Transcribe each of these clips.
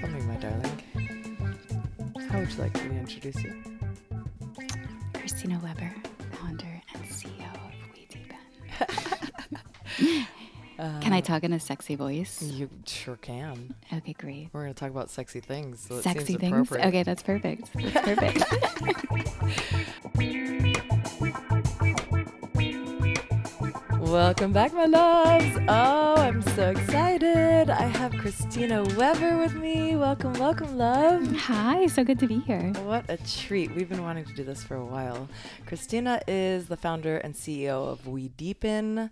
Tell me, my darling. How would you like me to introduce you? Christina Weber, founder and CEO of WeDeepen. Uh, can I talk in a sexy voice? You sure can. Okay, great. We're going to talk about sexy things. So Sexy things? Okay, that's perfect. That's perfect. Welcome back, my loves. Oh, I'm so excited. I have Christina Weber with me. Welcome, welcome, love. Hi, so good to be here. What a treat. We've been wanting to do this for a while. Christina is the founder and CEO of WeDeepen.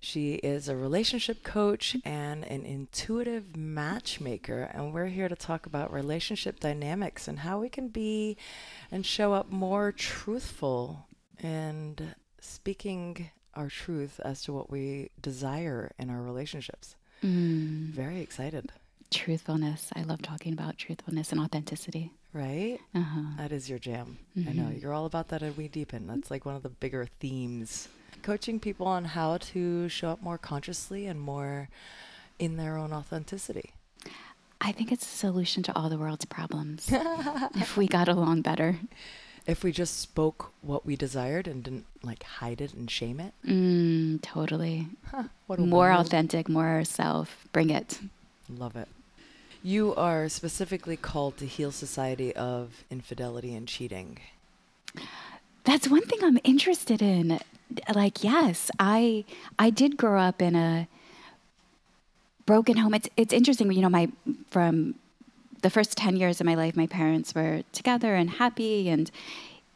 She is a relationship coach and an intuitive matchmaker. And we're here to talk about relationship dynamics and how we can be and show up more truthful and speaking our truth as to what we desire in our relationships. Mm, Very excited, truthfulness. I love talking about truthfulness and authenticity. right? Uh-huh. That is your jam. I know. Mhm. You're all about that at WeDeepen. That's like one of the bigger themes. Coaching people on how to show up more consciously and more in their own authenticity. I think it's a solution to all the world's problems. if we got along better. If we just spoke what we desired and didn't like hide it and shame it. Mm, totally. Huh, More world. authentic, more ourself. Bring it. Love it. You are specifically called to heal society of infidelity and cheating. That's one thing I'm interested in. Like, yes, I I did grow up in a broken home. It's it's interesting, you know, my from the first 10 years of my life my parents were together and happy and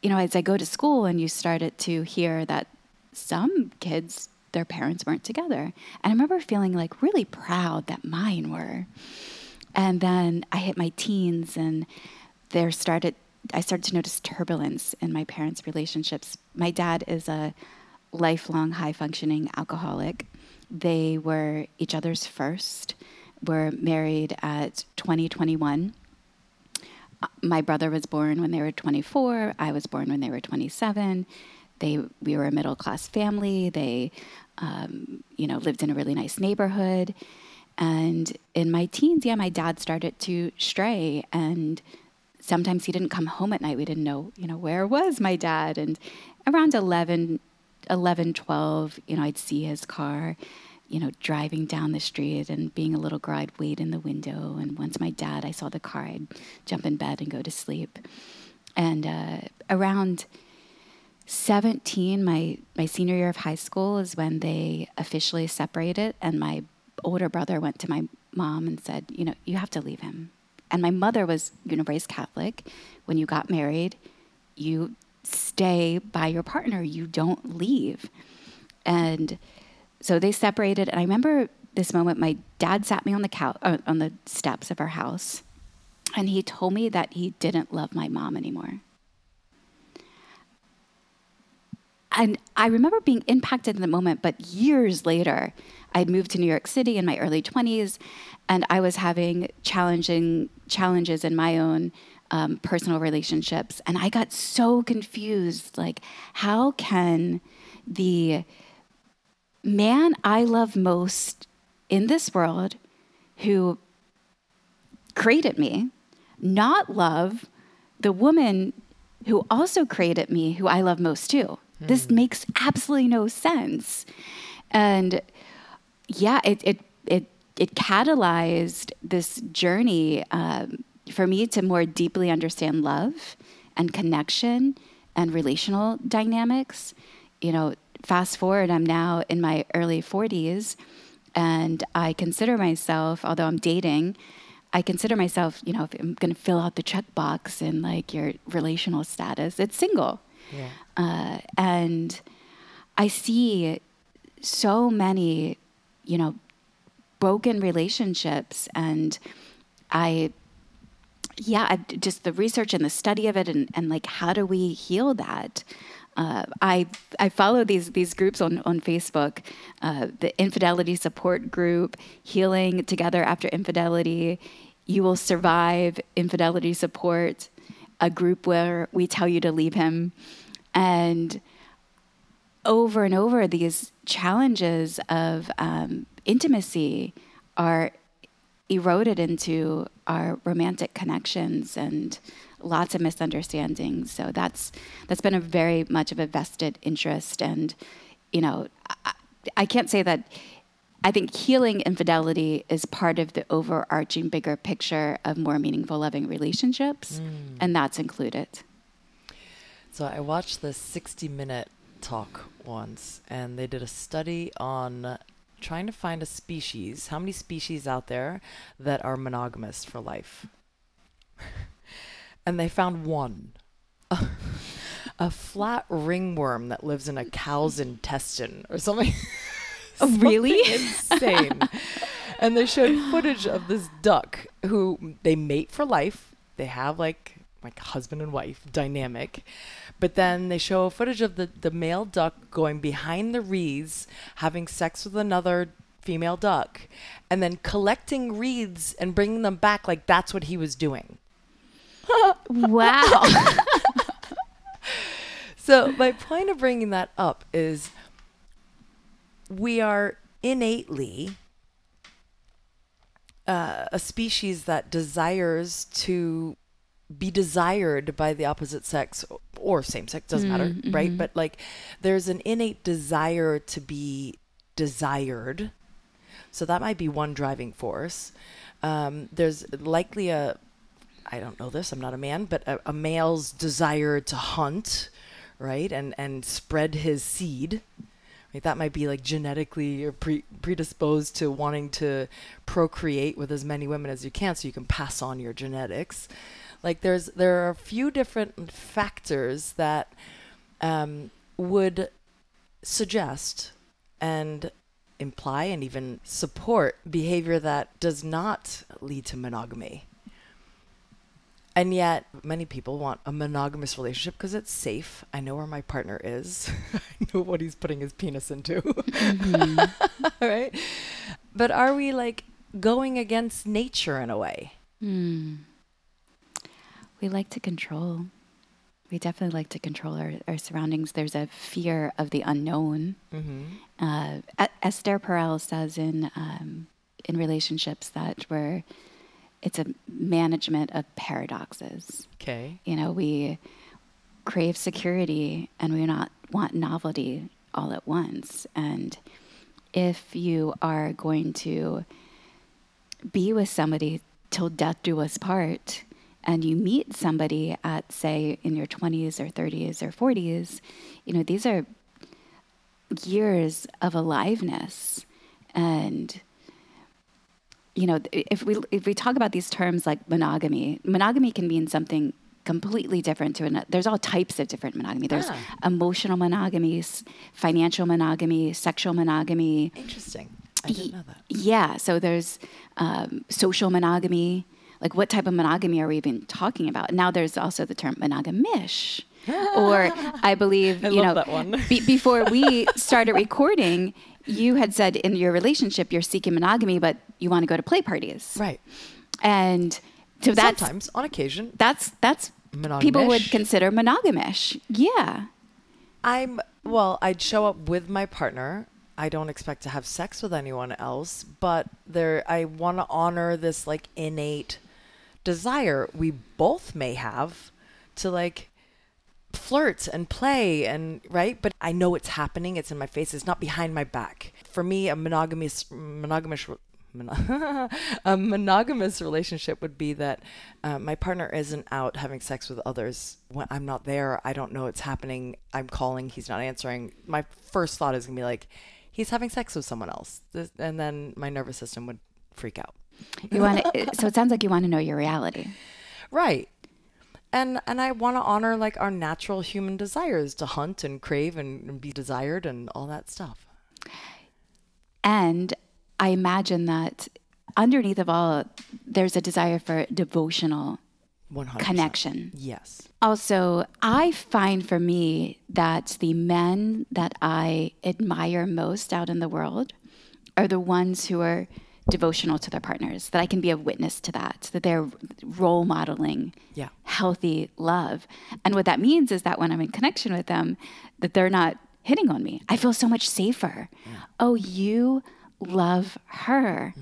you know, as I go to school and you started to hear that some kids their parents weren't together. And I remember feeling like really proud that mine were. And then I hit my teens and there started I started to notice turbulence in my parents' relationships. My dad is a lifelong high functioning alcoholic. They were each other's first, were married at 2021. Uh, My brother was born when they were 24. I was born when they were 27. They, we were a middle class family. They, um, you know, lived in a really nice neighborhood. And in my teens, yeah, my dad started to stray and sometimes he didn't come home at night. We didn't know, you know, where was my dad? And around 11, 11, 12, you know, I'd see his car, you know, driving down the street and being a little girl, I'd wait in the window. And once my dad, I saw the car, I'd jump in bed and go to sleep. And uh, around 17, my, my senior year of high school is when they officially separated. And my older brother went to my mom and said, you know, you have to leave him. And my mother was, you know, raised Catholic. When you got married, you stay by your partner, you don't leave. And so they separated. And I remember this moment, my dad sat me on the couch, uh, on the steps of our house, and he told me that he didn't love my mom anymore. And I remember being impacted in the moment, but years later, I'd moved to New York City in my early 20s, and I was having challenging challenges in my own um, personal relationships. And I got so confused like, how can the man I love most in this world who created me not love the woman who also created me, who I love most too? This makes absolutely no sense. And yeah, it it it it catalyzed this journey um, for me to more deeply understand love and connection and relational dynamics. You know, fast forward, I'm now in my early 40s, and I consider myself, although I'm dating, I consider myself, you know, if I'm going to fill out the checkbox in like your relational status, it's single. Yeah. Uh, and I see so many, you know, broken relationships, and I, yeah, I, just the research and the study of it, and, and like how do we heal that? Uh, I I follow these these groups on on Facebook, uh, the infidelity support group, healing together after infidelity. You will survive infidelity support, a group where we tell you to leave him, and over and over these challenges of um, intimacy are eroded into our romantic connections and lots of misunderstandings. So that's that's been a very much of a vested interest, and you know, I, I can't say that. I think healing infidelity is part of the overarching bigger picture of more meaningful, loving relationships, Mm. and that's included. So I watched this 60 minute talk once, and they did a study on trying to find a species, how many species out there that are monogamous for life. and they found one. a flat ringworm that lives in a cow's intestine or something. Oh, really? Insane. and they showed footage of this duck who they mate for life. They have like like husband and wife dynamic. But then they show footage of the, the male duck going behind the reeds, having sex with another female duck, and then collecting reeds and bringing them back like that's what he was doing. Wow. So my point of bringing that up is we are innately uh, a species that desires to be desired by the opposite sex or same sex doesn't matter right? But like there's an innate desire to be desired. So that might be one driving force. Um, there's likely a I don't know this, I'm not a man, but a, a male's desire to hunt, right? And and spread his seed. Right? That might be like genetically pre- predisposed to wanting to procreate with as many women as you can so you can pass on your genetics. Like there's there are a few different factors that um, would suggest and imply and even support behavior that does not lead to monogamy. And yet, many people want a monogamous relationship because it's safe. I know where my partner is. I know what he's putting his penis into. right? But are we like going against nature in a way? Hmm. We like to control. We definitely like to control our, our surroundings. There's a fear of the unknown. Mm-hmm. Uh, Esther Perel says in um, in relationships that we're it's a management of paradoxes. Okay. You know, we crave security and we not want novelty all at once. And if you are going to be with somebody till death do us part, and you meet somebody at, say, in your 20s or 30s or 40s, you know, these are years of aliveness. And, you know, if we, if we talk about these terms like monogamy, monogamy can mean something completely different to another. There's all types of different monogamy. There's Ah. emotional monogamy, financial monogamy, sexual monogamy. Interesting. I didn't know that. Yeah. So there's um, social monogamy. Like, what type of monogamy are we even talking about? Now, there's also the term monogamish. or I believe, I you know, that one. be- before we started recording, you had said in your relationship you're seeking monogamy, but you want to go to play parties. Right. And so that's Sometimes, on occasion, that's that's people would consider monogamish. Yeah. I'm well, I'd show up with my partner. I don't expect to have sex with anyone else, but there I want to honor this like innate desire we both may have to like flirt and play and right? But i know it's happening. It's in my face. It's not behind my back. For me a monogamous monogamous mono- a monogamous relationship would be that uh, my partner isn't out having sex with others when i'm not there. I don't know it's happening. I'm calling. He's not answering. My first thought is gonna be like he's having sex with someone else. This, and then my nervous system would freak out. You want to, so it sounds like you want to know your reality. Right. And and I want to honor like our natural human desires to hunt and crave and, and be desired and all that stuff. And I imagine that underneath of all, there's a desire for devotional 100%. connection. Yes. Also, I find for me that the men that I admire most out in the world are the ones who are devotional to their partners, that I can be a witness to that, that they're role modeling Yeah. healthy love. And what that means is that when I'm in connection with them, that they're not hitting on me. I feel so much safer. Oh, you love her.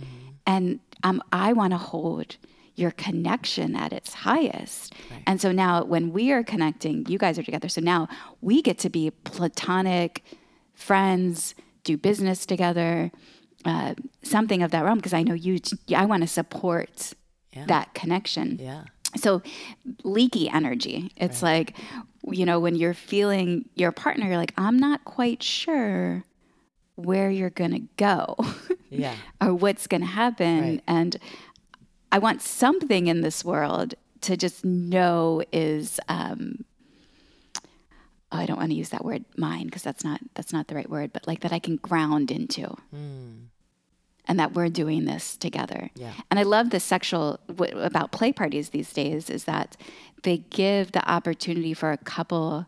And um, I want to hold your connection at its highest. Right. And so now when we are connecting, you guys are together. So now we get to be platonic friends, do business together, uh, something of that realm. Because I know you, I want to support Yeah. that connection. Yeah. So leaky energy. It's like, you know, when you're feeling your partner, you're like, I'm not quite sure where you're going to go Yeah. or what's going to happen. Right. And I want something in this world to just know is, um, I don't want to use that word mine because that's not that's not the right word, but like that I can ground into, and that we're doing this together. Yeah. And I love the sexual w- about play parties these days is that they give the opportunity for a couple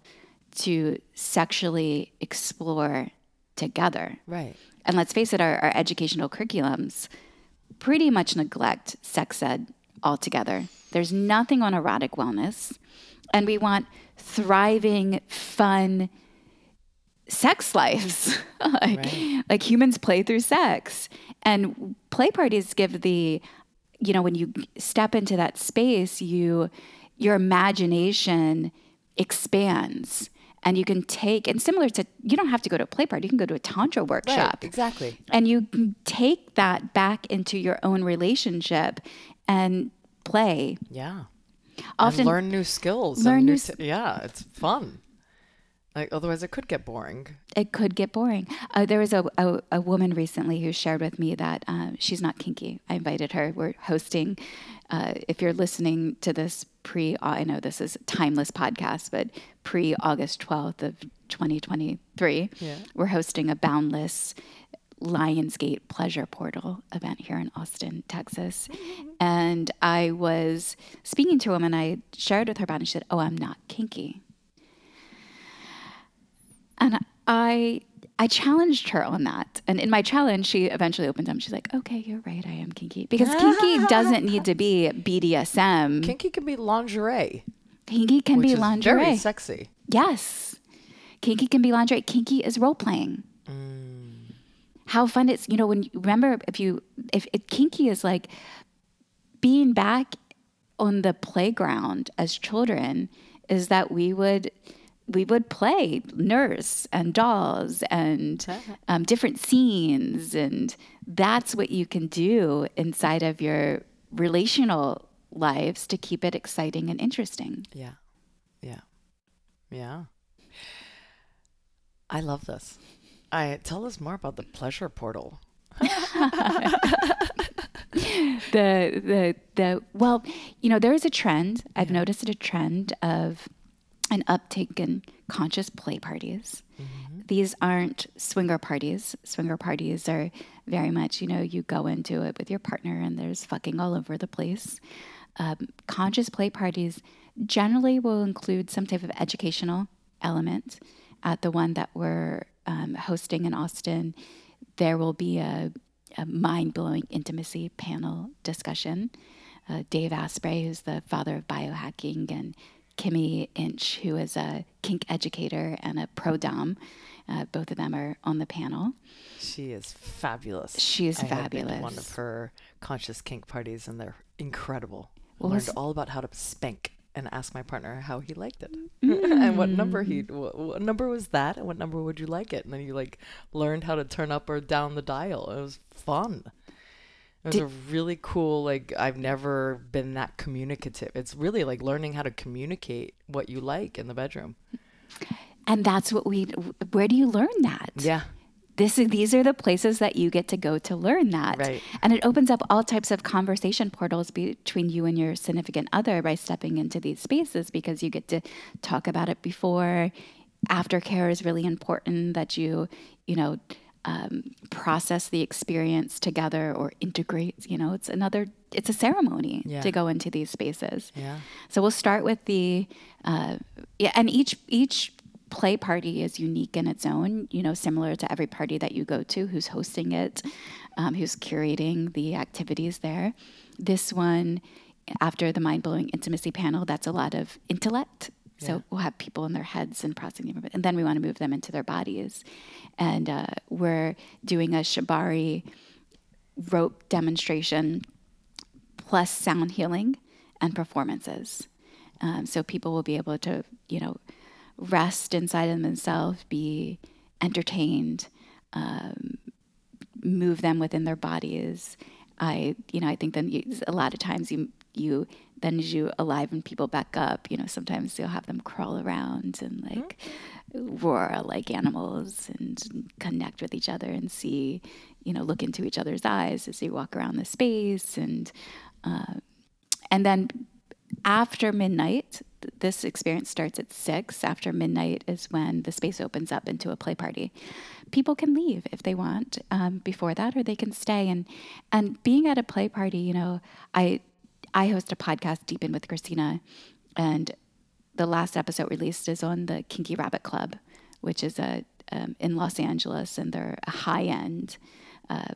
to sexually explore together. Right. And let's face it, our, our educational curriculums pretty much neglect sex ed altogether. There's nothing on erotic wellness. And we want thriving, fun sex lives. like, Right. like humans play through sex. And play parties give the, you know, when you step into that space, you your imagination expands and you can take and similar to you don't have to go to a play party you can go to a tantra Right. workshop Exactly. and you can take that back into your own relationship and play Yeah. often and learn new skills. learn and new new t- yeah, it's fun. Like otherwise, it could get boring. it could get boring uh, there was a, a, a woman recently who shared with me that uh, she's not kinky i invited her we're hosting uh, if you're listening to this pre i know this is a timeless podcast but pre august 12th of 2023 Yeah. we're hosting a boundless Lionsgate Pleasure Portal event here in Austin, Texas. And I was speaking to a woman, I shared with her about it, and she said, Oh, I'm not kinky. And I I challenged her on that. And in my challenge, she eventually opened up. She's like, okay, you're right. I am kinky. Because kinky doesn't need to be BDSM. Kinky can be lingerie, Kinky can which be is lingerie. very sexy. Yes. Kinky can be lingerie. Kinky is role playing. Mm. How fun it's, you know, when you remember if you, if it, kinky is like being back on the playground as children, is that we would, we would play nurse and dolls and um, different scenes. And that's what you can do inside of your relational lives to keep it exciting and interesting. Yeah. Yeah. Yeah. I love this. I tell us more about the pleasure portal. the the the well you know there is a trend i've noticed a trend of an uptake in conscious play parties. These aren't swinger parties. Swinger parties are very much you know you go into it with your partner and there's fucking all over the place. Um, conscious play parties generally will include some type of educational element. At the one that we're um, hosting in austin there will be a, a mind-blowing intimacy panel discussion. Uh, dave asprey who's the father of biohacking and kimmy inch who is a kink educator and a pro dom uh, both of them are on the panel She is fabulous. She is fabulous. I to one of her conscious kink parties, and they're incredible. What Learned all about how to spank and ask my partner how he liked it and what number he Mm. what, what number was that and what number would you like it and then you like learned how to turn up or down the dial it was fun it was Did- a really cool like i've never been that communicative. It's really like learning how to communicate what you like in the bedroom. And that's what we where do you learn that? Yeah. This is these are the places that you get to go to learn that. Right. and it opens up all types of conversation portals between you and your significant other by stepping into these spaces because you get to talk about it before. Aftercare is really important that you you know um, process the experience together or integrate you know it's another it's a ceremony Yeah. to go into these spaces yeah so we'll start with the uh, yeah, and each each play party is unique in its own. You know, similar to every party that you go to, who's hosting it, um, who's curating the activities there. This one, after the mind blowing intimacy panel, that's a lot of intellect. So Yeah. we'll have people in their heads and processing, and then we want to move them into their bodies, and uh, we're doing a shibari rope demonstration plus sound healing and performances. Um, so people will be able to, you know, rest inside of themselves, be entertained, um, move them within their bodies. I, you know, I think then you, a lot of times you, you, then you you and people back up, you know, sometimes you'll have them crawl around and like mm-hmm. roar like animals and connect with each other and see, you know, look into each other's eyes as you walk around the space and, uh, and then after midnight, this experience starts at six. After midnight is when the space opens up into a play party. People can leave if they want um, before that, or they can stay. And and being at a play party, you know, I I host a podcast, Deep In with Christina, and the last episode released is on the Kinky Rabbit Club, which is a um, in Los Angeles, and they're a high end. Uh,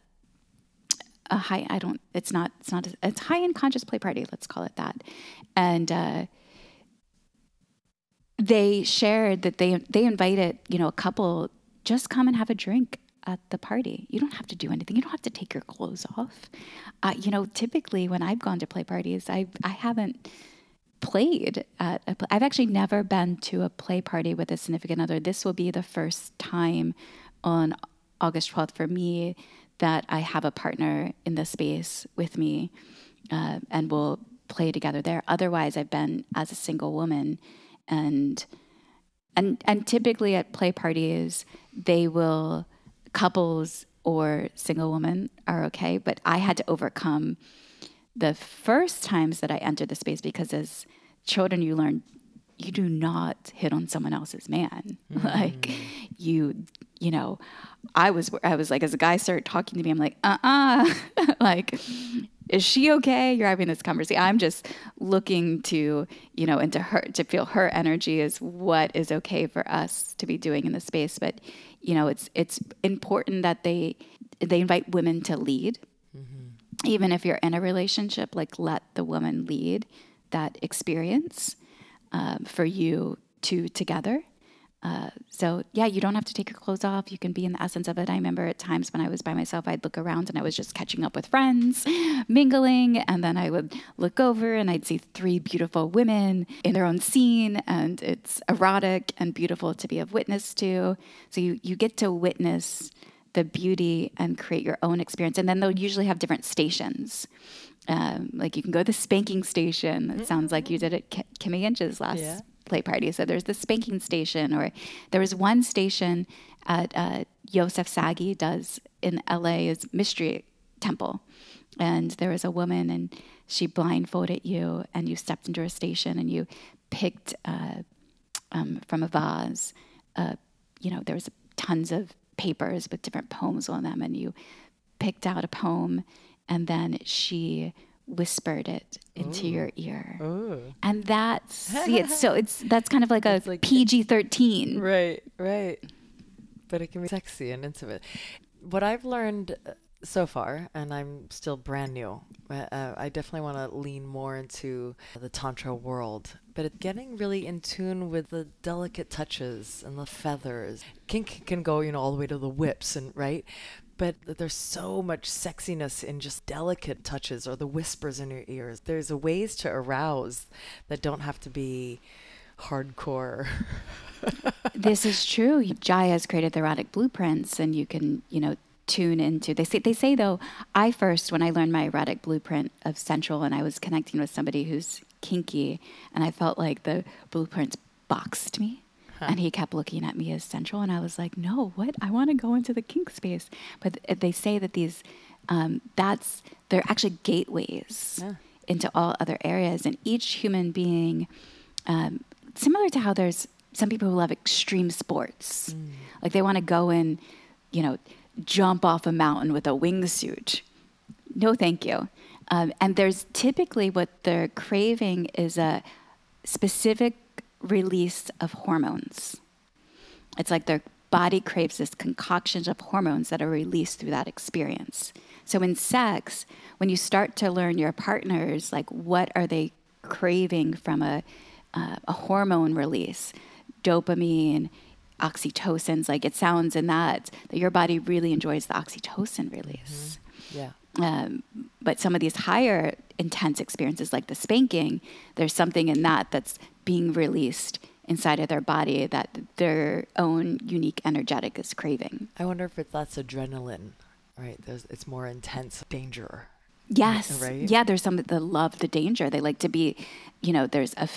a high I don't it's not it's not a, it's high end conscious play party let's call it that and uh, they shared that they they invited you know a couple just come and have a drink at the party. You don't have to do anything. You don't have to take your clothes off. Uh, you know typically when I've gone to play parties I I haven't played at a, I've actually never been to a play party with a significant other. This will be the first time on August 12th for me that I have a partner in the space with me uh, and we'll play together there. Otherwise, I've been as a single woman, and and and typically at play parties, they will couples or single women are okay, but I had to overcome the first times that I entered the space because as children, you learn you do not hit on someone else's man. Mm. like you, you know, I was, I was like, as a guy started talking to me, I'm like, uh uh-uh. uh like, is she okay? You're having this conversation. I'm just looking to, you know, into her, to feel her energy is what is okay for us to be doing in the space. But, you know, it's, it's important that they, they invite women to lead. Mm-hmm. Even if you're in a relationship, like let the woman lead that experience um, for you two together. Uh, so yeah, you don't have to take your clothes off. You can be in the essence of it. I remember at times when I was by myself, I'd look around and I was just catching up with friends, mingling, and then I would look over and I'd see three beautiful women in their own scene, and it's erotic and beautiful to be of witness to. So you you get to witness the beauty and create your own experience, and then they'll usually have different stations. Um, like you can go to the spanking station. It mm-hmm. sounds like you did at K- Kimmy Inch's last yeah. Play party. So there's the spanking station, or there was one station at uh, Yosef Sagi does in LA is Mystery Temple, and there was a woman and she blindfolded you, and you stepped into a station and you picked uh, um, from a vase. Uh, you know, there was tons of papers with different poems on them, and you picked out a poem and then she whispered it into Ooh. your ear. Ooh. And that's see it's so it's that's kind of like it's a like, PG thirteen. Right, right. But it can be sexy and intimate. What I've learned uh, so far, and I'm still brand new. Uh, uh I definitely want to lean more into the tantra world, but it's getting really in tune with the delicate touches and the feathers. Kink can go, you know, all the way to the whips and right, but there's so much sexiness in just delicate touches or the whispers in your ears. There's ways to arouse that don't have to be hardcore. this is true. Jaiya has created the erotic blueprints, and you can, you know, tune into. They say they say though. I first, when I learned my erotic blueprint of Sensual, and I was connecting with somebody who's kinky, and I felt like the blueprints boxed me. Huh. And he kept looking at me as sensual, and I was like, "No, what? I want to go into the kink space." But they say that these, um, that's they're actually gateways yeah. into all other areas, and each human being, um, similar to how there's some people who love extreme sports, mm. like they want to go and, you know, jump off a mountain with a wingsuit. No, thank you. Um, and there's typically what they're craving is a specific release of hormones. It's like their body craves this concoction of hormones that are released through that experience. So in sex, when you start to learn your partners, like what are they craving from a, uh, a hormone release, dopamine, oxytocins, like it sounds in that that your body really enjoys the oxytocin release. Mm-hmm. Yeah. Um, but some of these higher intense experiences, like the spanking, there's something in that that's being released inside of their body that their own unique energetic is craving. I wonder if it's that's adrenaline, right? There's it's more intense danger. Yes. Right? Yeah, there's some that love the danger. They like to be, you know, there's a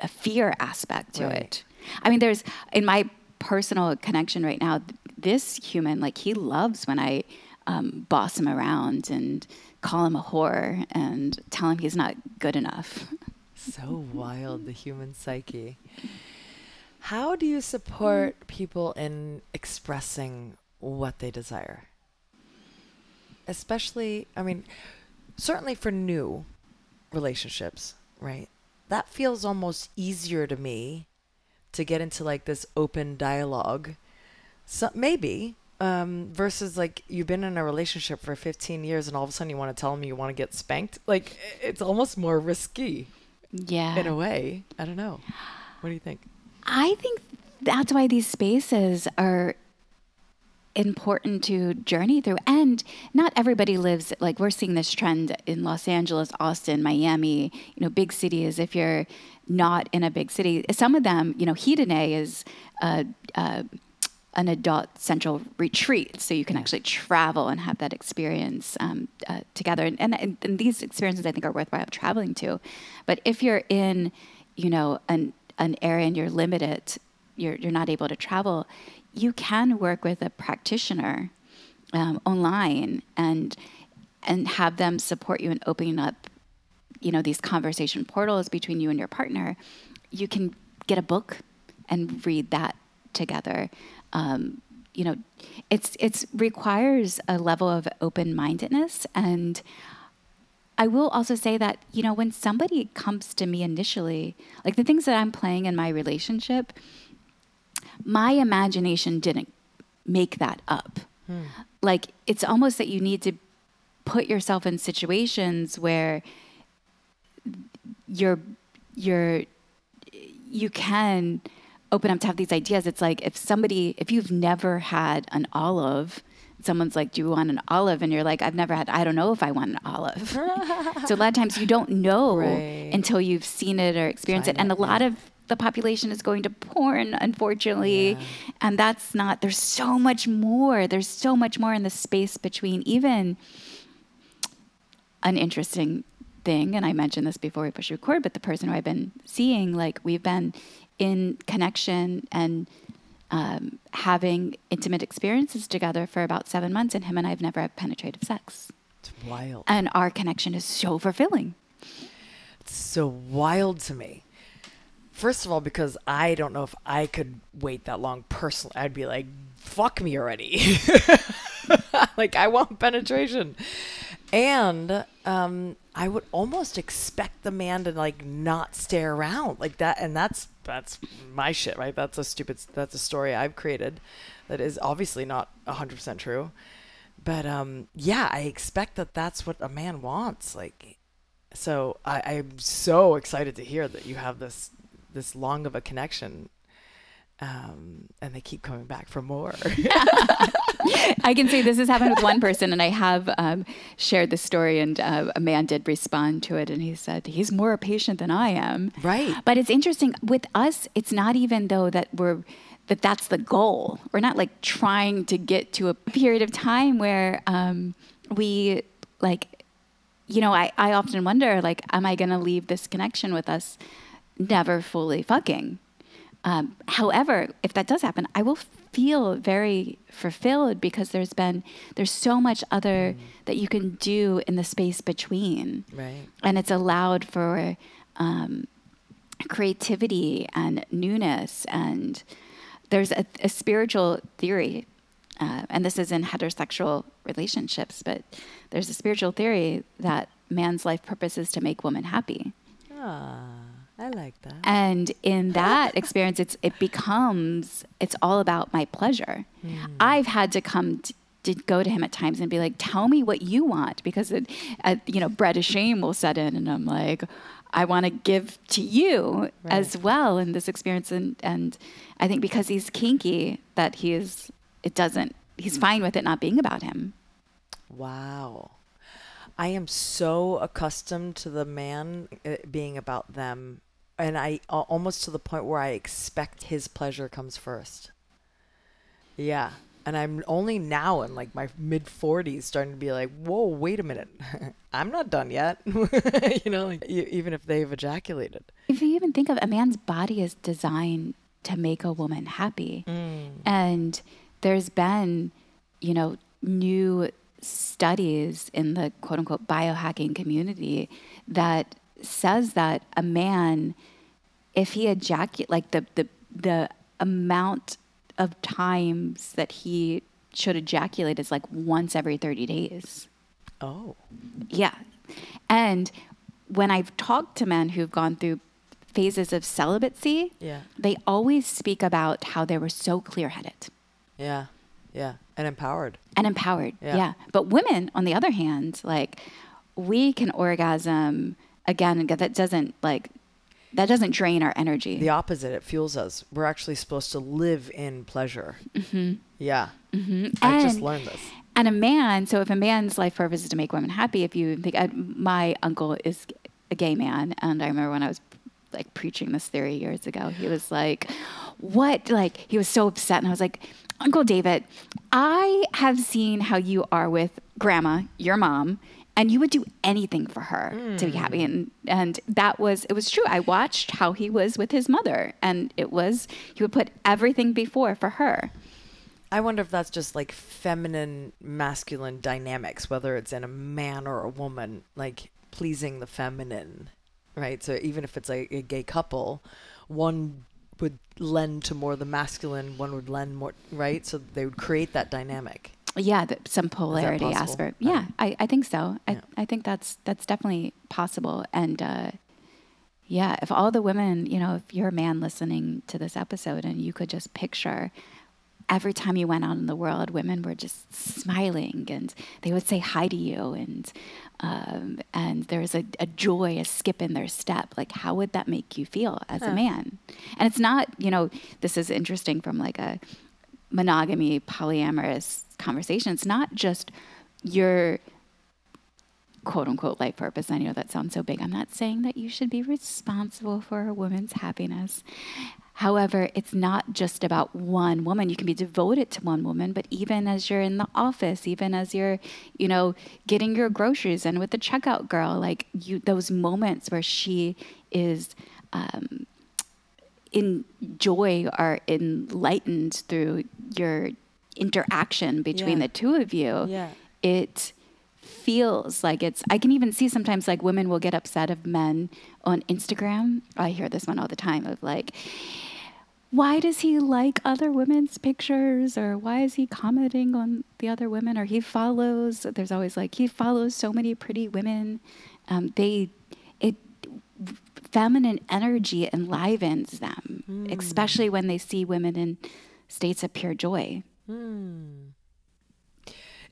a fear aspect to Right. it. I mean, there's in my personal connection right now, this human, like, he loves when I um, boss him around and call him a whore and tell him he's not good enough. So wild, the human psyche. How do you support people in expressing what they desire? Especially, I mean, certainly for new relationships, right? That feels almost easier to me to get into like this open dialogue. So maybe um, versus like you've been in a relationship for 15 years and all of a sudden you want to tell them you want to get spanked. Like it's almost more risky Yeah. in a way. I don't know. What do you think? I think that's why these spaces are important to journey through. And not everybody lives like we're seeing this trend in Los Angeles, Austin, Miami, you know, big cities. If you're not in a big city, some of them, you know, Hedone is uh, uh, an adult central retreat, so you can actually travel and have that experience um, uh, together. And, and and these experiences, I think, are worthwhile traveling to. But if you're in, you know, an an area and you're limited, you're you're not able to travel, you can work with a practitioner um, online and and have them support you in opening up you know these conversation portals between you and your partner you can get a book and read that together um, you know it's it's requires a level of open-mindedness and I will also say that, you know, when somebody comes to me initially, like the things that I'm playing in my relationship, my imagination didn't make that up. Like it's almost that you need to put yourself in situations where you're you're you can open up to have these ideas. It's like if somebody if you've never had an olive, someone's like, Do you want an olive? And you're like, I've never had I don't know if I want an olive. so a lot of times you don't know Right. until you've seen it or experienced it. And a lot yeah. of the population is going to porn, unfortunately. Yeah. And that's not, there's so much more. There's so much more in the space between even an interesting thing. And I mentioned this before we push record, but the person who I've been seeing, like, we've been in connection and um, having intimate experiences together for about seven months, and him and I have never had penetrative sex. It's wild. And our connection is so fulfilling. It's so wild to me. First of all, because I don't know if I could wait that long personally. I'd be like, fuck me already. like, I want penetration. And um, I would almost expect the man to like not stare around like that. And that's that's my shit, right? That's a stupid. That's a story I've created that is obviously not hundred percent true. But um, yeah, I expect that that's what a man wants. Like, so I, I'm so excited to hear that you have this this long of a connection, um, and they keep coming back for more. I can say this has happened with one person, and I have um, shared the story, and uh, a man did respond to it, and he said he's more patient than I am. Right. But it's interesting with us. It's not even though that we're that that's the goal. We're not like trying to get to a period of time where um, we like, you know, I, I often wonder like, am I going to leave this connection with us never fully fucking? Um, however, if that does happen, I will feel very fulfilled because there's been there's so much other that you can do in the space between, right. and it's allowed for um, creativity and newness. And there's a, a spiritual theory, uh, and this is in heterosexual relationships, but there's a spiritual theory that man's life purpose is to make woman happy. Ah, I like that. And in that experience, it's it becomes it's all about my pleasure. I've had to come to, to go to him at times and be like, "Tell me what you want," because it, uh, you know, bread of shame will set in, and I'm like, "I want to give to you as well in this experience." And and I think because he's kinky, that he is it doesn't he's fine with it not being about him. Wow. I am so accustomed to the man uh, being about them, and I almost to the point where I expect his pleasure comes first. Yeah, and I'm only now in like my mid 40s starting to be like, whoa, wait a minute, I'm not done yet. you know, like, even if they've ejaculated. If you even think of a man's body is designed to make a woman happy. Mm. And there's been, you know, new studies in the quote unquote biohacking community that says that a man, if he ejaculate, like the, the, the amount of times that he should ejaculate is like once every 30 days. Oh, Yeah. And when I've talked to men who've gone through phases of celibacy, yeah, they always speak about how they were so clear headed yeah, yeah, and empowered. and empowered. Yeah. Yeah. But women, on the other hand, like we can orgasm again and that doesn't like that doesn't drain our energy. The opposite, it fuels us. We're actually supposed to live in pleasure. Mm-hmm. Yeah. Mm-hmm. I just learned this. And a man, so if a man's life purpose is to make women happy, if you think, uh, my uncle is a gay man, and I remember when I was like preaching this theory years ago, he was like, What? Like, he was so upset. And I was like, Uncle David, I have seen how you are with grandma, your mom. And you would do anything for her to be happy, mm. and and that was it was true. I watched how he was with his mother, and it was he would put everything before for her. I wonder if that's just like feminine, masculine dynamics, whether it's in a man or a woman, like pleasing the feminine, right? So even if it's a, a gay couple, one would lend to more the masculine, one would lend more, right? So they would create that dynamic. Yeah, th- some polarity aspect. Yeah, I, I think so. I, Yeah. I think that's that's definitely possible. And uh, yeah, if all the women, you know, if you're a man listening to this episode and you could just picture every time you went out in the world, women were just smiling and they would say hi to you and um, and there's a, a joy, a skip in their step. Like, how would that make you feel as a man? And it's not, you know, this is interesting from like a monogamy, polyamorous conversation. It's not just your quote unquote life purpose. I know that sounds so big. I'm not saying that you should be responsible for a woman's happiness. However, it's not just about one woman. You can be devoted to one woman, but even as you're in the office, even as you're, you know, getting your groceries and with the checkout girl, like you, those moments where she is um, in joy are enlightened through your interaction between Yeah. the two of you Yeah. it feels like it's i can even see sometimes like women will get upset of men on instagram i hear this one all the time of like why does he like other women's pictures or why is he commenting on the other women or he follows there's always like he follows so many pretty women um, they feminine energy enlivens them hmm. especially when they see women in states of pure joy hmm.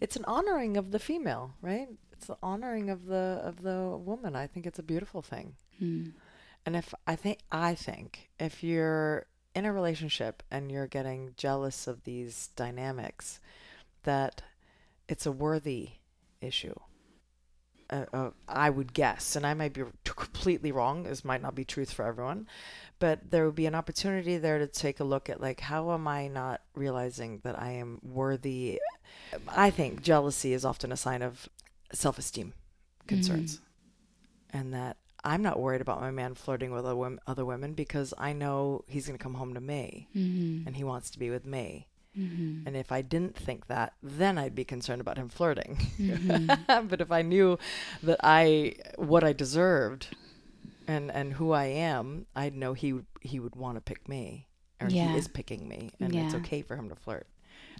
It's an honoring of the female, right? It's the honoring of the of the woman. I think it's a beautiful thing. Hmm. And if I think I think if you're in a relationship and you're getting jealous of these dynamics, that it's a worthy issue. Uh, uh, I would guess, and I might be completely wrong. This might not be truth for everyone, but there would be an opportunity there to take a look at like how am I not realizing that I am worthy. I think jealousy is often a sign of self-esteem concerns, and that I'm not worried about my man flirting with other women, other women because I know he's going to come home to me, and he wants to be with me. And if I didn't think that, then I'd be concerned about him flirting. but if I knew that I what I deserved and and who I am, I'd know he would he would want to pick me, or Yeah. he is picking me, and it's okay for him to flirt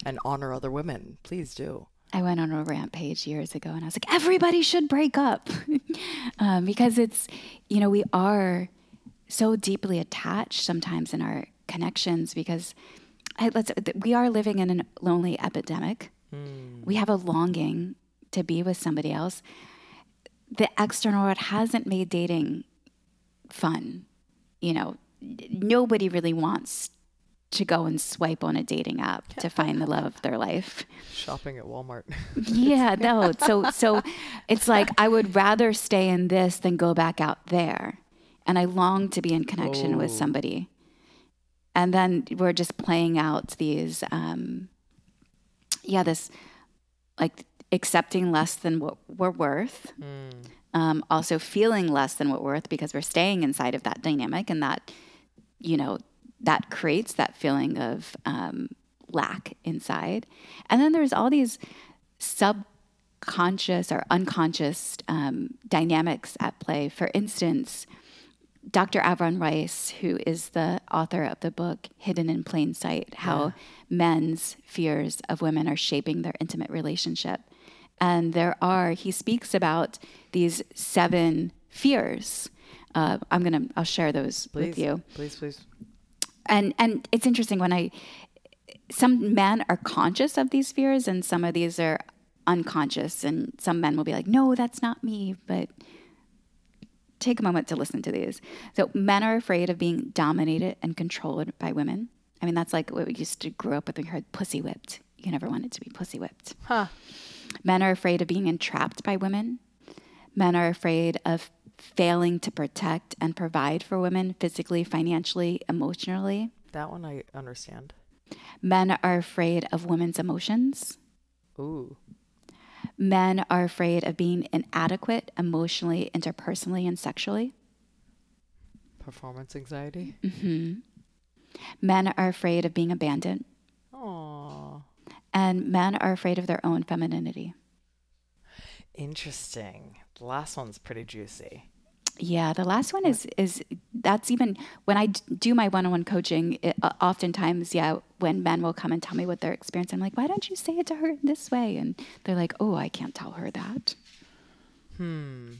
and honor other women. Please do. I went on a rant page years ago and I was like, everybody should break up um, because it's, you know, we are so deeply attached sometimes in our connections because I, let's, we are living in a lonely epidemic. Hmm. We have a longing to be with somebody else. The external world hasn't made dating fun. You know, nobody really wants to go and swipe on a dating app to find the love of their life. Shopping at Walmart. Yeah, no. So so it's like I would rather stay in this than go back out there. And I long to be in connection with Oh. somebody. And then we're just playing out these um yeah, this like accepting less than what we're worth. Um, also feeling less than what we're worth because we're staying inside of that dynamic and that, you know, that creates that feeling of um, lack inside. And then there's all these subconscious or unconscious um, dynamics at play. For instance, Dr. Avrum Weiss, who is the author of the book Hidden in Plain Sight How Men's Fears of Women Are Shaping Their Intimate Relationship. And there are, he speaks about these seven fears. Uh, I'm going to, I'll share those Please. with you Please, please. and and it's interesting when I some men are conscious of these fears and some of these are unconscious and some men will be like no that's not me but take a moment to listen to these so men are afraid of being dominated and controlled by women i mean that's like what we used to grow up with we heard pussy whipped you never wanted to be pussy whipped Huh. Men are afraid of being entrapped by women. Men are afraid of failing to protect and provide for women physically, financially, emotionally. That one I understand. Men are afraid of women's emotions. Ooh. Men are afraid of being inadequate emotionally, interpersonally, and sexually. Performance anxiety. Mm-hmm. Men are afraid of being abandoned. Aww. And men are afraid of their own femininity. Interesting. The last one's pretty juicy. Yeah, the last one is is that's even when I do my one-on-one coaching. It, uh, oftentimes, yeah, when men will come and tell me what their experience, I'm like, why don't you say it to her this way? And they're like, oh, I can't tell her that." Hmm.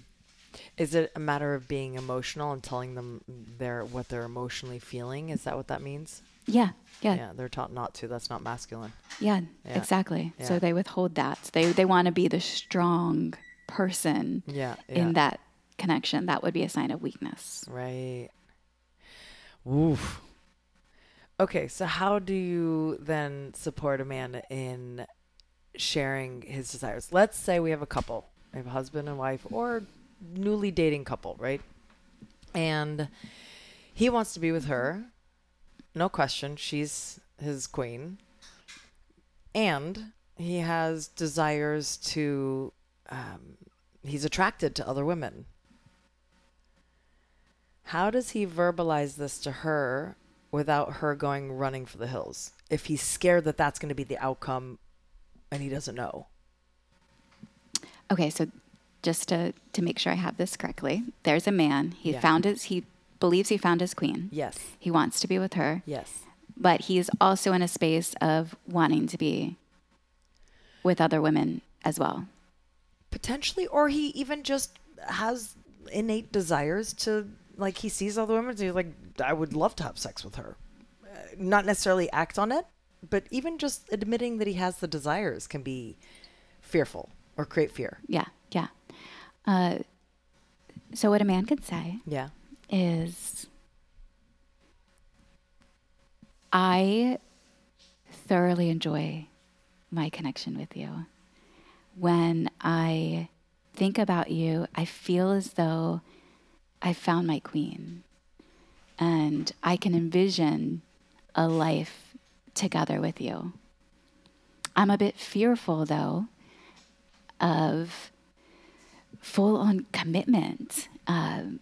Is it a matter of being emotional and telling them their what they're emotionally feeling? Is that what that means? Yeah, yeah, yeah, Yeah, they're taught not to. That's not masculine. yeah, Yeah. exactly. Yeah. So they withhold that. They they want to be the strong person Yeah. yeah. in that connection. That would be a sign of weakness. Right. Woof. Okay, so how do you then support a man in sharing his desires? Let's say we have a couple, we have a husband and wife, or newly dating couple, right? And he wants to be with her. No question, she's his queen. And he has desires to, um, he's attracted to other women. How does he verbalize this to her without her going running for the hills? If he's scared that that's going to be the outcome and he doesn't know. Okay, so just to to make sure I have this correctly, there's a man. He Yeah. found his. He believes he found his queen. Yes. He wants to be with her. Yes. but he's also in a space of wanting to be with other women as well. Potentially, or he even just has innate desires to, like, he sees all the women, so he's like, I would love to have sex with her. Uh, not necessarily act on it, but even just admitting that he has the desires can be fearful or create fear. Yeah, yeah. Uh, so what a man could say Yeah. is, I thoroughly enjoy my connection with you. When I think about you, I feel as though I found my queen. And I can envision a life together with you. I'm a bit fearful, though, of full on commitment um,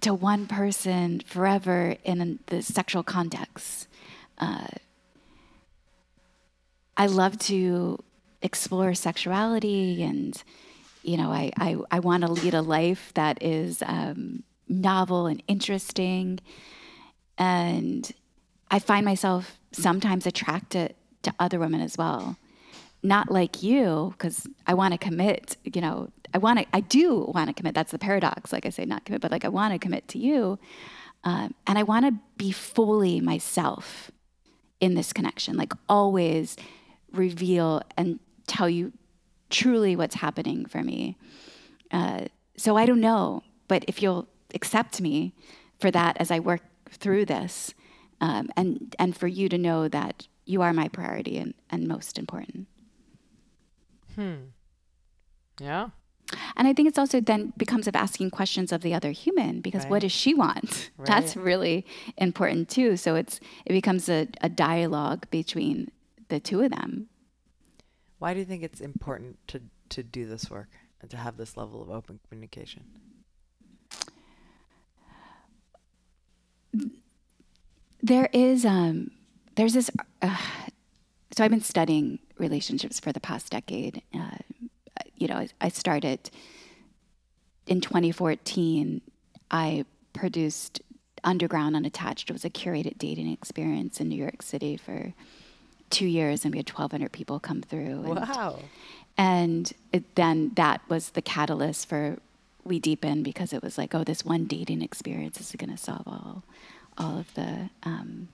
to one person forever in the sexual context. Uh, I love to explore sexuality and, you know, I, I, I want to lead a life that is um, novel and interesting. And I find myself sometimes attracted to other women as well. Not like you, because I want to commit, you know, I want to, I do want to commit. That's the paradox. Like I say, not commit, but like I want to commit to you. Um, and I want to be fully myself in this connection, like always reveal and tell you truly what's happening for me. Uh, so I don't know, but if you'll accept me for that as I work through this, um, and and for you to know that you are my priority and, and most important. Hmm. Yeah. And I think it's also then becomes of asking questions of the other human because what does she want? That's really important too. So it's it becomes a, a dialogue between the two of them. Why do you think it's important to to do this work and to have this level of open communication? There is um there's this uh, so I've been studying relationships for the past decade. Uh, you know, I, I started in 2014. I produced Underground Unattached. It was a curated dating experience in New York City for two years, and we had 1,200 people come through. And, Wow. and it, then that was the catalyst for WeDeepen because it was like, oh, this one dating experience is going to solve all, all of the, um,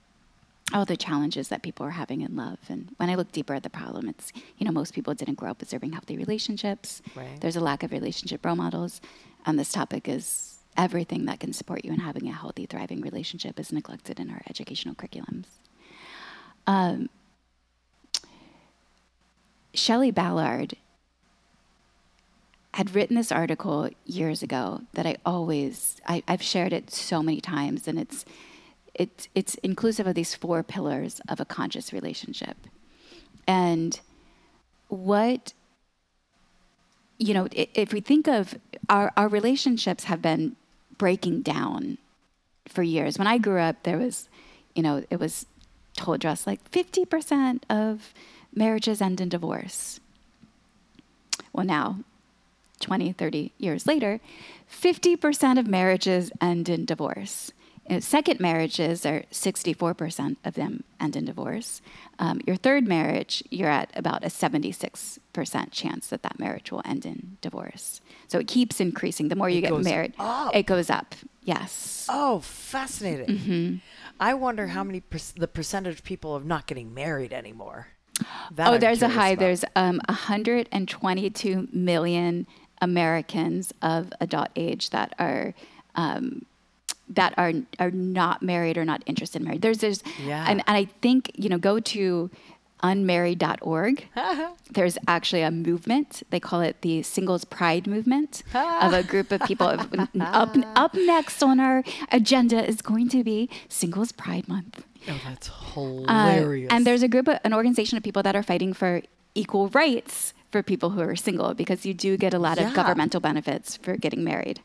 all the challenges that people are having in love. And when I look deeper at the problem, it's you know most people didn't grow up observing healthy relationships. Right. There's a lack of relationship role models, and this topic is everything that can support you in having a healthy, thriving relationship is neglected in our educational curriculums. Um, Shelley Ballard had written this article years ago that I always I, I've shared it so many times, and it's it's it's inclusive of these four pillars of a conscious relationship, and what you know if we think of our our relationships have been breaking down for years. When I grew up, there was you know it was told to us like fifty percent of marriages end in divorce. Well, now 20, 30 years later, 50% of marriages end in divorce. Uh, Second marriages are 64% of them end in divorce. Um, your third marriage, you're at about a 76% chance that that marriage will end in divorce. So it keeps increasing. The more you It get married, up. it goes up. Yes. Oh, fascinating. Mm-hmm. I wonder how many per- the percentage of people of not getting married anymore. That oh, there's a high. about. There's um, 122 million Americans of adult age that are um, that are are not married or not interested in marriage. There's there's Yeah. and, and I think you know go to unmarried.org. There's actually a movement. They call it the Singles Pride movement of a group of people. up up next on our agenda is going to be Singles Pride Month. Oh, that's Uh, hilarious. and there's a group, of, an organization of people that are fighting for equal rights for people who are single because you do get a lot Yeah. of governmental benefits for getting married.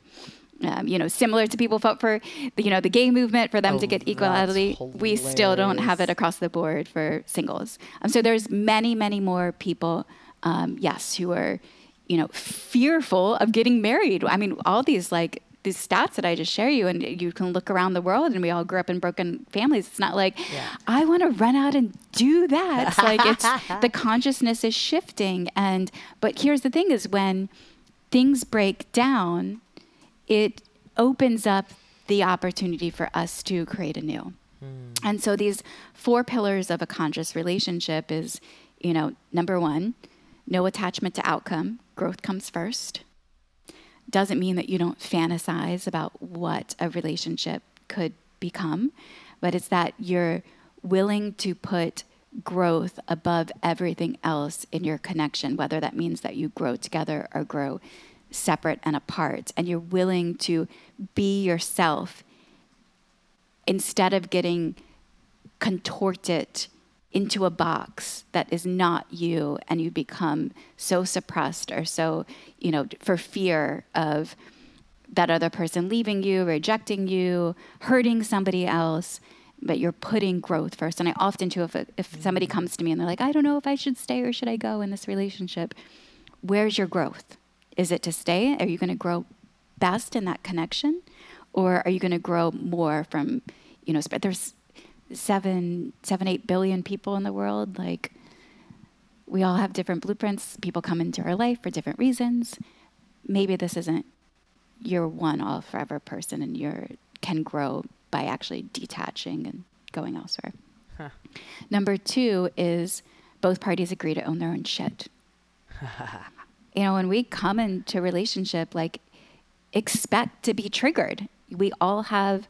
Um, you know, similar to people fought for, the, you know, the gay movement for them Oh, to get equality. We still don't have it across the board for singles. Um, so there's many, many more people, um, yes, who are, you know, fearful of getting married. I mean, all these like these stats that I just share you, and you can look around the world, and we all grew up in broken families. It's not like Yeah. I want to run out and do that. It's like it's the consciousness is shifting, and but here's the thing: is when things break down, it opens up the opportunity for us to create anew. Hmm. And so these four pillars of a conscious relationship is, you know, number one, no attachment to outcome. Growth comes first. Doesn't mean that you don't fantasize about what a relationship could become, but it's that you're willing to put growth above everything else in your connection, whether that means that you grow together or grow separate and apart. And you're willing to be yourself instead of getting contorted into a box that is not you and you become so suppressed or so you know for fear of that other person leaving you rejecting you hurting somebody else but you're putting growth first. And i often too if, if mm-hmm. somebody comes to me and they're like i don't know if i should stay or should i go in this relationship where's your growth? Is it to stay? Are you going to grow best in that connection? Or are you going to grow more from you know there's seven seven eight billion people in the world like we all have different blueprints. People come into our life for different reasons. Maybe this isn't your one all forever person and you can grow by actually detaching and going elsewhere. Huh. number two is both parties agree to own their own shit. You know when we come into relationship like expect to be triggered. We all have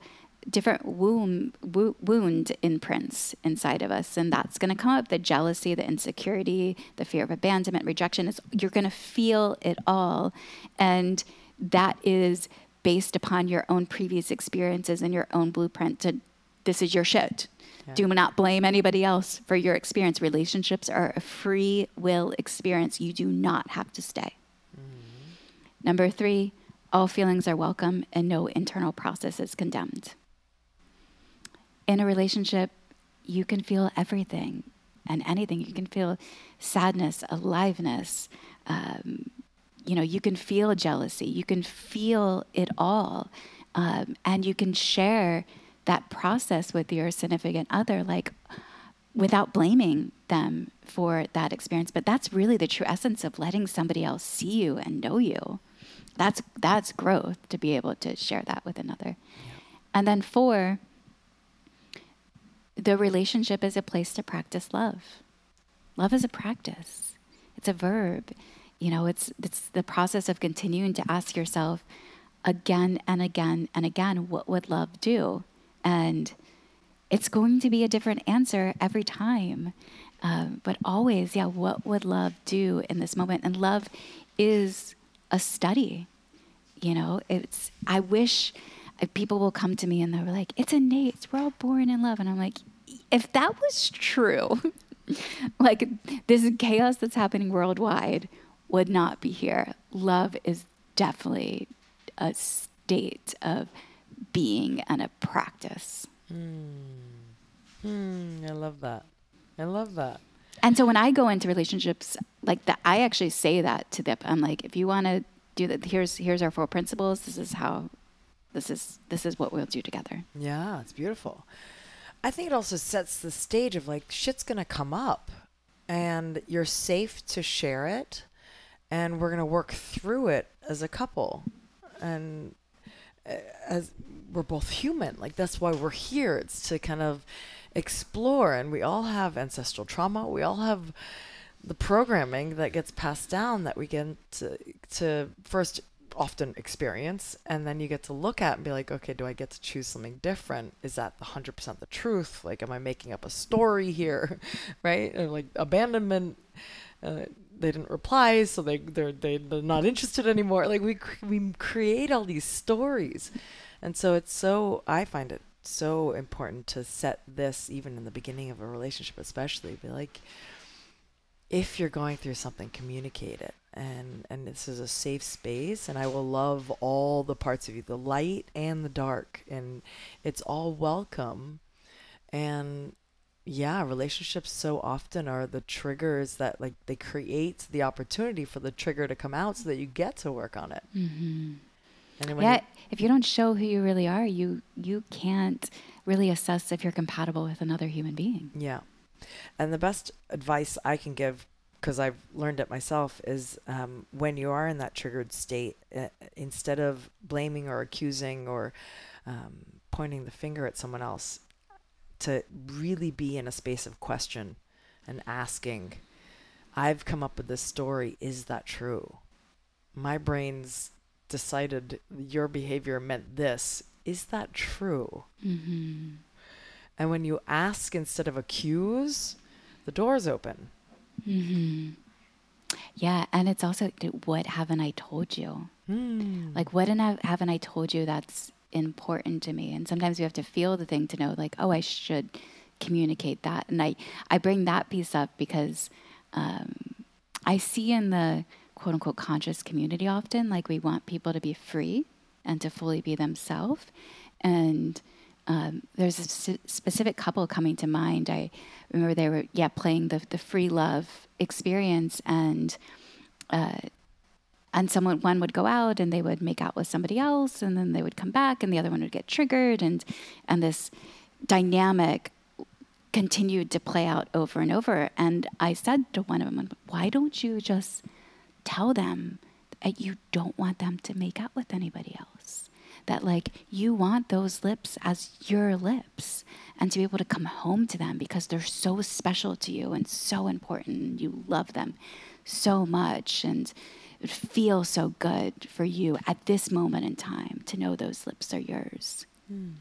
different wound, wo- wound imprints inside of us and that's going to come up. The jealousy the insecurity the fear of abandonment rejection is you're going to feel it all and that is based upon your own previous experiences and your own blueprint to this is your shit. Yeah. do not blame anybody else for your experience. Relationships are a free will experience. You do not have to stay. Mm-hmm. number three all feelings are welcome and no internal process is condemned in a relationship, you can feel everything and anything. You can feel sadness, aliveness. Um, you know, you can feel jealousy. You can feel it all. Um, and you can share that process with your significant other, like without blaming them for that experience. But that's really the true essence of letting somebody else see you and know you. That's that's growth to be able to share that with another. Yeah. And then four, the relationship is a place to practice love. Love is a practice. It's a verb. You know, it's it's the process of continuing to ask yourself again and again and again, what would love do? And it's going to be a different answer every time. Um, but always, yeah, what would love do in this moment? And love is a study. You know, it's, I wish people will come to me and they're like, it's innate. We're all born in love. And I'm like, if that was true, like this chaos that's happening worldwide would not be here. Love is definitely a state of being and a practice. Hmm. Hmm. I love that. I love that. And so when I go into relationships like that, I actually say that to them. I'm like, if you want to do that, here's here's our four principles. This is how. This is this is what we'll do together. Yeah, it's beautiful. I think it also sets the stage of like shit's gonna come up, and you're safe to share it, and we're gonna work through it as a couple, and uh, as we're both human. Like that's why we're here. It's to kind of explore, and we all have ancestral trauma. We all have the programming that gets passed down that we get to, to first often experience and then you get to look at and be like okay do i get to choose something different? Is that 100% the truth? Like am i making up a story here? Right? And like abandonment uh, they didn't reply so they they're they, they're not interested anymore. Like we we create all these stories. And so it's so i find it so important to set this even in the beginning of a relationship especially be like if you're going through something communicate it and and this is a safe space and I will love all the parts of you the light and the dark and it's all welcome. And yeah relationships so often are the triggers that like they create the opportunity for the trigger to come out so that you get to work on it. Mm-hmm. and yeah if you don't show who you really are you you can't really assess if you're compatible with another human being. Yeah. And the best advice I can give because I've learned it myself, is um, when you are in that triggered state, uh, instead of blaming or accusing or um, pointing the finger at someone else, to really be in a space of question and asking, I've come up with this story. Is that true? My brain's decided your behavior meant this. Is that true? Mm-hmm. And when you ask instead of accuse, the door's open Mm-hmm. Yeah, and it's also what haven't I told you? Mm. Like what haven't I told you that's important to me? And sometimes you have to feel the thing to know, like, oh, I should communicate that. And I I bring that piece up because um, I see in the quote unquote conscious community often like we want people to be free and to fully be themselves and um, there's a specific couple coming to mind. I remember they were yeah playing the the free love experience and. Uh, and someone one would go out and they would make out with somebody else and then they would come back and the other one would get triggered and and this dynamic continued to play out over and over and i said to one of them why don't you just tell them that you don't want them to make out with anybody else that like you want those lips as your lips and to be able to come home to them because they're so special to you and so important you love them so much and it feels so good for you at this moment in time to know those lips are yours. Mm.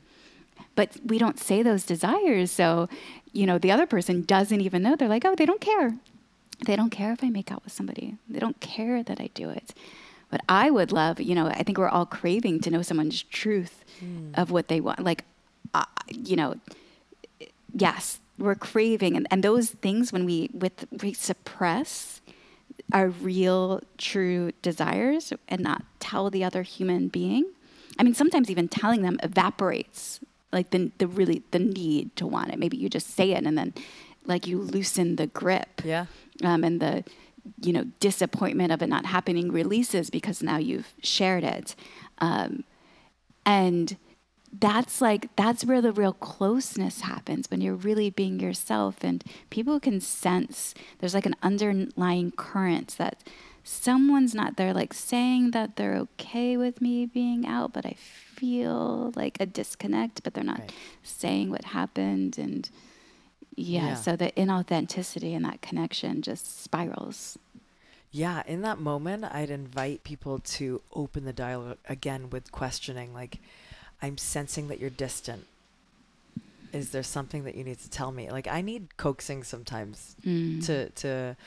but we don't say those desires. So, you know, the other person doesn't even know. They're like, oh, they don't care. They don't care if I make out with somebody. They don't care that I do it. But I would love, you know, I think we're all craving to know someone's truth mm. of what they want. Like, uh, you know, yes, we're craving, and, and those things when we with we suppress our real, true desires and not tell the other human being. I mean, sometimes even telling them evaporates like the the really the need to want it. Maybe you just say it and then like you loosen the grip. Yeah. Um, and the you know disappointment of it not happening releases because now you've shared it. Um, and that's like that's where the real closeness happens when you're really being yourself and people can sense there's like an underlying current that someone's not there like saying that they're okay with me being out but i feel like a disconnect but they're not right. saying what happened and yeah, yeah so the inauthenticity and that connection just spirals yeah in that moment i'd invite people to open the dialogue again with questioning like I'm sensing that you're distant. Is there something that you need to tell me? Like I need coaxing sometimes mm. to to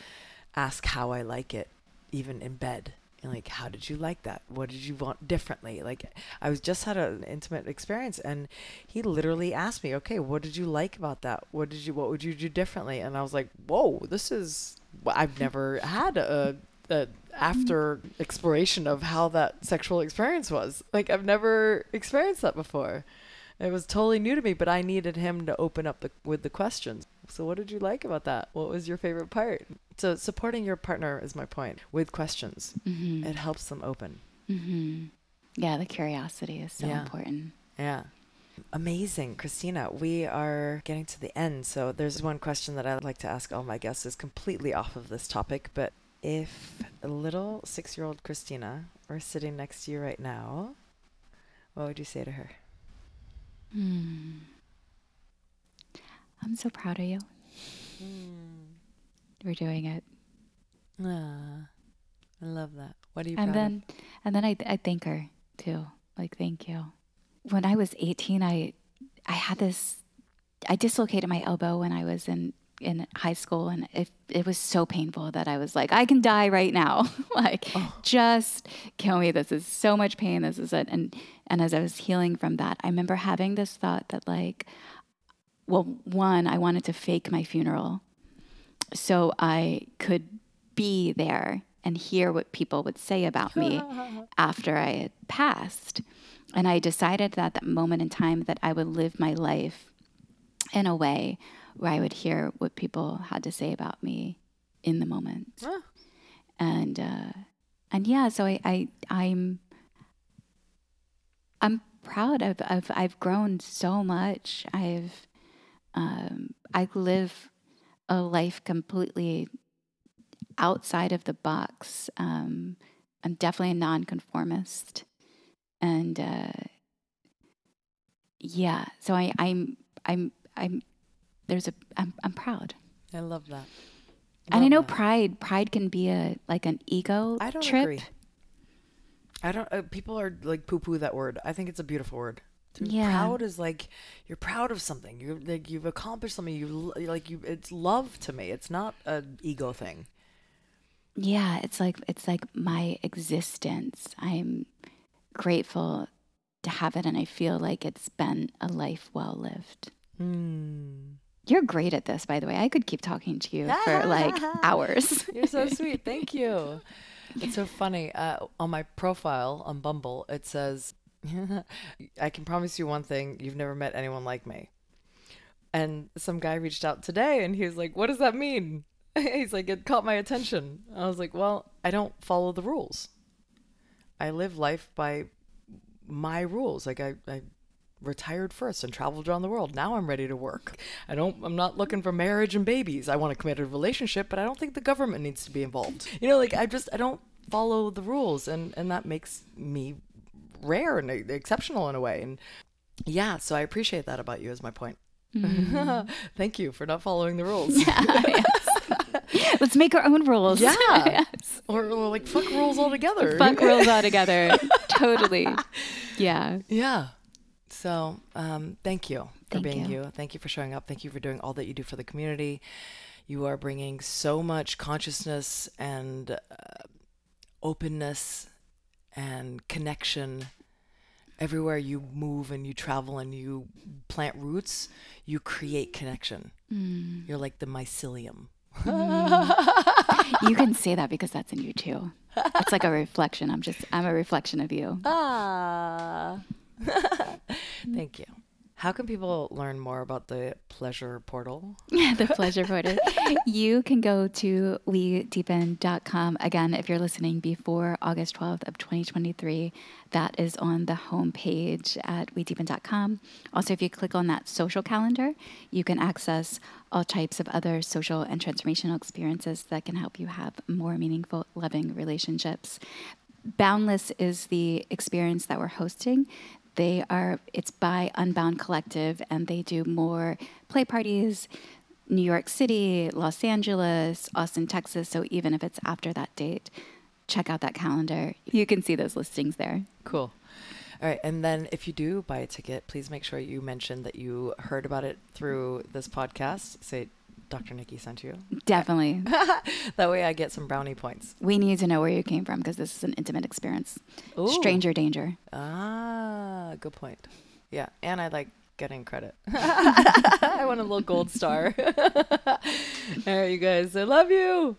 ask how I like it, even in bed. Like, how did you like that? What did you want differently? Like, I was just had an intimate experience, and he literally asked me, "Okay, what did you like about that? What did you? What would you do differently?" And I was like, "Whoa, this is I've never had a the after exploration of how that sexual experience was. Like I've never experienced that before. It was totally new to me, but I needed him to open up the, with the questions. So what did you like about that? What was your favorite part? So supporting your partner is my point with questions. Mm-hmm. It helps them open. Mm-hmm. Yeah, the curiosity is so yeah. important. Yeah. Amazing, Christina. We are getting to the end. So there's one question that I'd like to ask all my guests is completely off of this topic, but if a little six year old Christina were sitting next to you right now, what would you say to her? Hmm. I'm so proud of you. Mm. We're doing it. Ah, I love that. What are you and then, of? And then I, I thank her too. Like, thank you. When I was 18, I, I had this, I dislocated my elbow when I was in in high school and it, it was so painful that I was like, I can die right now. like oh. just kill me. This is so much pain. This is it. And and as I was healing from that, I remember having this thought that like, well, one, I wanted to fake my funeral so I could be there and hear what people would say about me after I had passed. And I decided that that moment in time that I would live my life in a way where I would hear what people had to say about me in the moment. And uh, and yeah, so I, I I'm I'm proud of, of I've grown so much. I've um, I live a life completely outside of the box. Um, I'm definitely a nonconformist, and uh, yeah, so I, I'm I'm I'm there's a I'm, I'm proud. I love that. and I know that. pride pride can be a like an ego I don't trip. agree. I don't. Uh, people are like poo poo that word. I think it's a beautiful word. Yeah. Proud is like you're proud of something. You're like you've accomplished something. You like you. It's love to me. It's not an ego thing. Yeah, it's like it's like my existence. I'm grateful to have it, and I feel like it's been a life well lived. Hmm. You're great at this, by the way. I could keep talking to you for like hours. You're so sweet. Thank you. It's so funny. Uh, on my profile on Bumble, it says, I can promise you one thing you've never met anyone like me. And some guy reached out today and he was like, What does that mean? He's like, It caught my attention. I was like, Well, I don't follow the rules. I live life by my rules. Like, I, I retired first and traveled around the world. Now I'm ready to work. I don't I'm not looking for marriage and babies. I want a committed relationship, but I don't think the government needs to be involved. You know, like I just I don't follow the rules and and that makes me rare and exceptional in a way. And yeah, so I appreciate that about you is my point. Mm. Thank you for not following the rules. Yeah, yes. Let's make our own rules. Yeah. yes. Or, or, like fuck rules altogether. Fuck rules altogether. totally. Yeah. Yeah. So, um, thank you for Thank being you. you. Thank you for showing up. Thank you for doing all that you do for the community. You are bringing so much consciousness and uh, openness and connection everywhere you move and you travel and you plant roots. You create connection. Mm. You're like the mycelium. You can say that because that's in you too. It's like a reflection. I'm just I'm a reflection of you. Ah. Thank you. How can people learn more about the pleasure portal? the pleasure portal. You can go to wedeepen.com. Again, if you're listening before August 12th of 2023, that is on the homepage at wedeepen.com. Also, if you click on that social calendar, you can access all types of other social and transformational experiences that can help you have more meaningful, loving relationships. Boundless is the experience that we're hosting. They are it's by Unbound Collective and they do more play parties New York City, Los Angeles, Austin, Texas. So even if it's after that date, check out that calendar. You can see those listings there. Cool. All right. And then if you do buy a ticket, please make sure you mention that you heard about it through this podcast. Say Dr. Nikki sent you. Definitely. That way I get some brownie points. we need to know where you came from because this is an intimate experience. Ooh. Stranger danger. Ah, good point. Yeah. And I like getting credit. I want a little gold star. All right, you guys. I love you.